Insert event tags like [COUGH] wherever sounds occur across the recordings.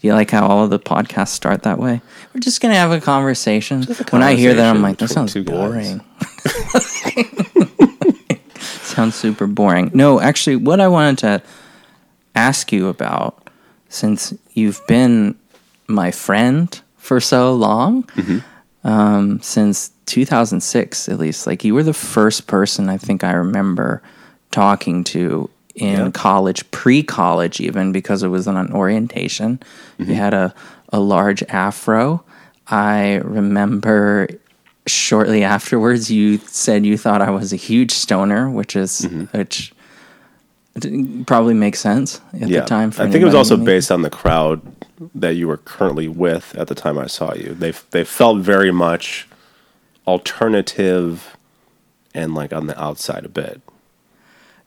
you like how all of the podcasts start that way? We're just gonna have a conversation. when I hear that, I'm like, that sounds boring. [LAUGHS] sounds super boring. No, actually, what I wanted to ask you about, since you've been my friend for so long, Mm-hmm. um, since 2006 at least, like you were the first person I think I remember talking to in Yeah. college, pre-college even, because it was an orientation. Mm-hmm. You had a a large afro. I remember shortly afterwards you said you thought I was a huge stoner, which is Mm-hmm. which probably makes sense at the time. For I think it was also based on the crowd that you were currently with at the time I saw you. They they felt very much alternative and like on the outside a bit.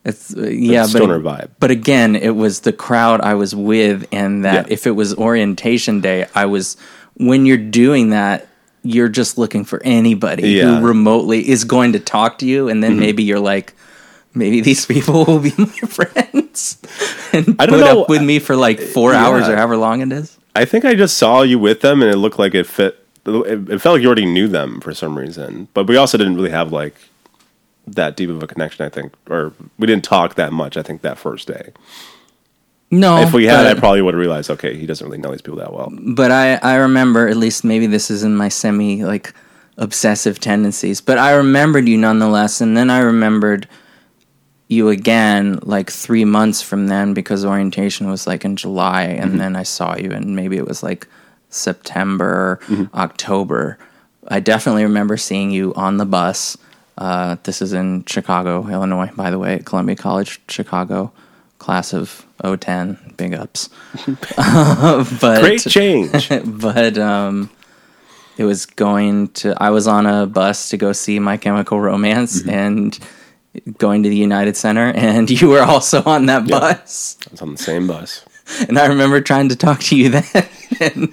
It's uh, yeah, but stoner vibe. But again, it was the crowd I was with, and that Yeah. if it was orientation day, I was. When you're doing that, you're just looking for anybody Yeah. Mm-hmm. who remotely is going to talk to you, and then maybe you're like, maybe these [LAUGHS] people will be [LAUGHS] my friends [LAUGHS] and I don't put know. up with me for like four Yeah. hours or however long it is. I think I just saw you with them and it looked like it fit. It, it felt like you already knew them for some reason, but we also didn't really have like that deep of a connection. I think, or we didn't talk that much. I think that first day. No, if we had, but- I probably would have realized. Okay, he doesn't really know these people that well. but I, I remember at least maybe this is in my semi like obsessive tendencies but i remembered you nonetheless and then i remembered you again like three months from then because orientation was like in july and mm-hmm. then i saw you and maybe it was like september mm-hmm. october i definitely remember seeing you on the bus uh, this is in chicago illinois by the way at columbia college chicago class of 010 big ups [LAUGHS] [LAUGHS] but Great change. [LAUGHS] but um, it was going to. I was on a bus to go see My Chemical Romance Mm-hmm. and going to the United Center, and you were also on that Yeah. bus. I was on the same bus. And I remember trying to talk to you then. and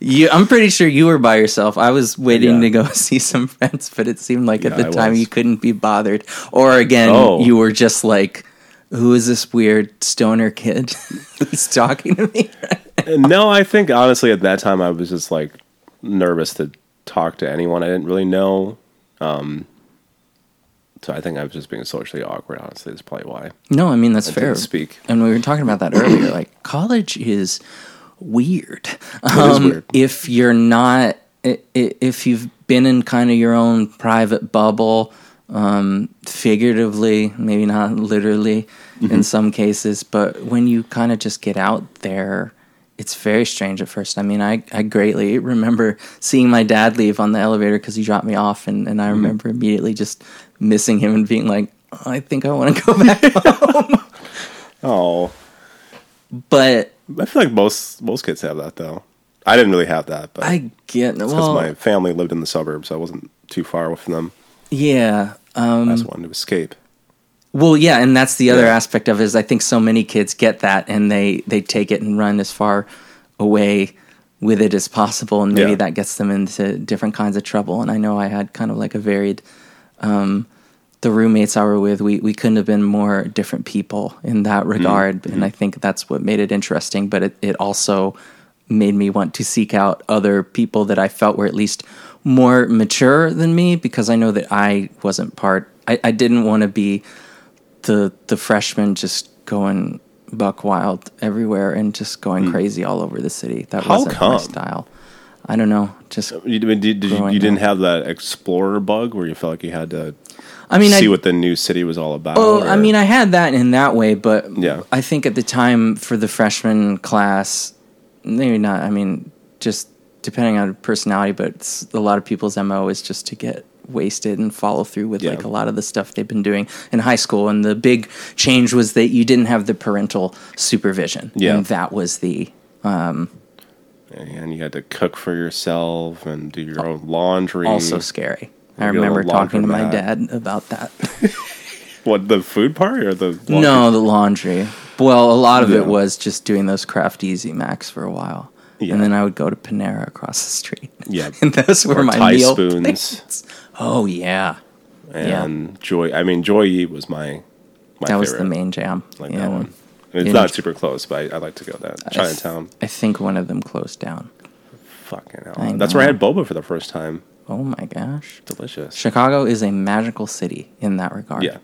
you, I'm pretty sure you were by yourself. I was waiting Yeah. to go [LAUGHS] see some friends, but it seemed like at the I time was. you couldn't be bothered. Or again, Oh. you were just like. Who is this weird stoner kid [LAUGHS] who's talking to me? And no, I think honestly at that time I was just like nervous to talk to anyone I didn't really know. Um, so I think I was just being socially awkward. Honestly, that's probably why. No, I mean that's I fair. speak. And we were talking about that earlier. Like college is weird. Um, weird. If you're not, if you've been in kind of your own private bubble, um, figuratively, maybe not literally Mm-hmm. in some cases, but when you kind of just get out there. It's very strange at first. I mean, I, I greatly remember seeing my dad leave on the elevator because he dropped me off, and, and I Mm-hmm. remember immediately just missing him and being like, I think I want to go back [LAUGHS] home. Oh, but I feel like most most kids have that though. I didn't really have that, but I get because well, my family lived in the suburbs, so I wasn't too far from them. yeah. Um, I just wanted to escape. well, yeah, and that's the other Yeah. aspect of it is I think so many kids get that and they they take it and run as far away with it as possible, and maybe Yeah. that gets them into different kinds of trouble. And I know I had kind of like a varied. Um, the roommates I were with, we, we couldn't have been more different people in that mm-hmm. regard. And mm-hmm. I think that's what made it interesting. But it, it also made me want to seek out other people that I felt were at least more mature than me because I know that I wasn't part. I, I didn't want to be the the freshman just going buck wild everywhere and just going mm. crazy all over the city. That. How wasn't my style. I don't know. Just uh, You, did, did you, you didn't have that explorer bug where you felt like you had to I mean, see I, what the new city was all about? Oh, I mean, I had that in that way, but Yeah. I think at the time for the freshman class, maybe not. I mean, just depending on personality, but a lot of people's mo is just to get wasted and follow through with Yeah. like a lot of the stuff they've been doing in high school. And the big change was that you didn't have the parental supervision. Yeah. and that was the um, and you had to cook for yourself and do your own laundry. also scary. I remember talking to my dad about that. [LAUGHS] what the food part or the laundry? No, the laundry. Well, a lot of Yeah. it was just doing those Kraft Easy Macs for a while. Yeah. And then I would go to Panera across the street. Yeah. [LAUGHS] and those were Or my Thai meal spoons. Oh yeah. and Joy. I mean, Joy Yee was my my that was the main jam. Like yeah. that one. It's In- not super close, but I, I like to go there. Chinatown. I think one of them closed down. Fucking hell. That's where I had boba for the first time. Oh my gosh. Delicious. Chicago is a magical city in that regard. Yeah.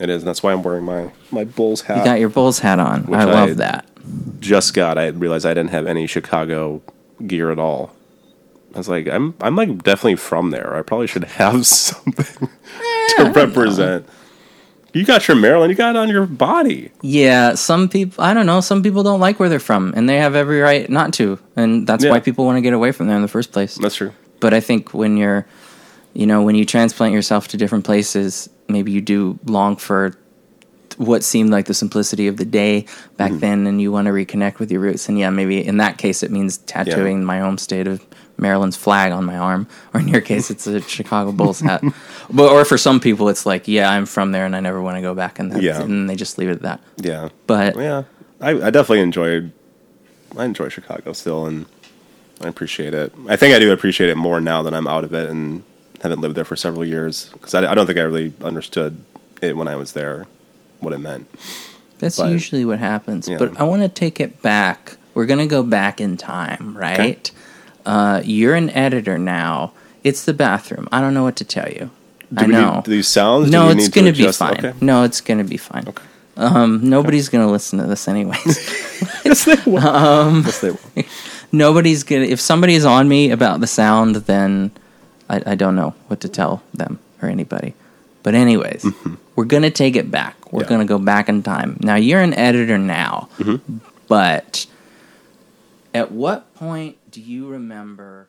It is. And that's why I'm wearing my, my Bulls hat. You got your Bulls hat on. I love I- that. just got. I realized I didn't have any Chicago gear at all. I was like, I'm I'm like definitely from there. I probably should have [LAUGHS] something eh, to represent. You got your Maryland. You got it on your body. Yeah, some people, I don't know, some people don't like where they're from, and they have every right not to. And that's Yeah. why people want to get away from there in the first place. That's true. But I think when you're, you know, when you transplant yourself to different places, maybe you do long for what seemed like the simplicity of the day back Mm-hmm. then, and you want to reconnect with your roots. And yeah, maybe in that case, it means tattooing my home state of Maryland's flag on my arm, or in your case, it's a Chicago Bulls hat. But or for some people, it's like, yeah, I'm from there, and I never want to go back, and that's, Yeah. and they just leave it at that. Yeah. But Yeah. I, I definitely enjoyed. I enjoy Chicago still, and I appreciate it. I think I do appreciate it more now that I'm out of it and haven't lived there for several years because I, I don't think I really understood it when I was there, what it meant. That's But- usually what happens. Yeah. But I want to take it back. We're going to go back in time, right? Uh, you're an editor now. It's the bathroom. I don't know what to tell you. Do I know. Need, do these sounds? no, it's going to be fine. Okay. No, it's going to be fine. Okay. Um, nobody's going to listen to this anyways. [LAUGHS] yes, they will. Um, yes, they will. [LAUGHS] nobody's going to. If somebody is on me about the sound, then I, I don't know what to tell them or anybody. But anyways, we're going to take it back. We're Mm-hmm. Yeah. going to go back in time. Now you're an editor now, Mm-hmm. but at what point do you remember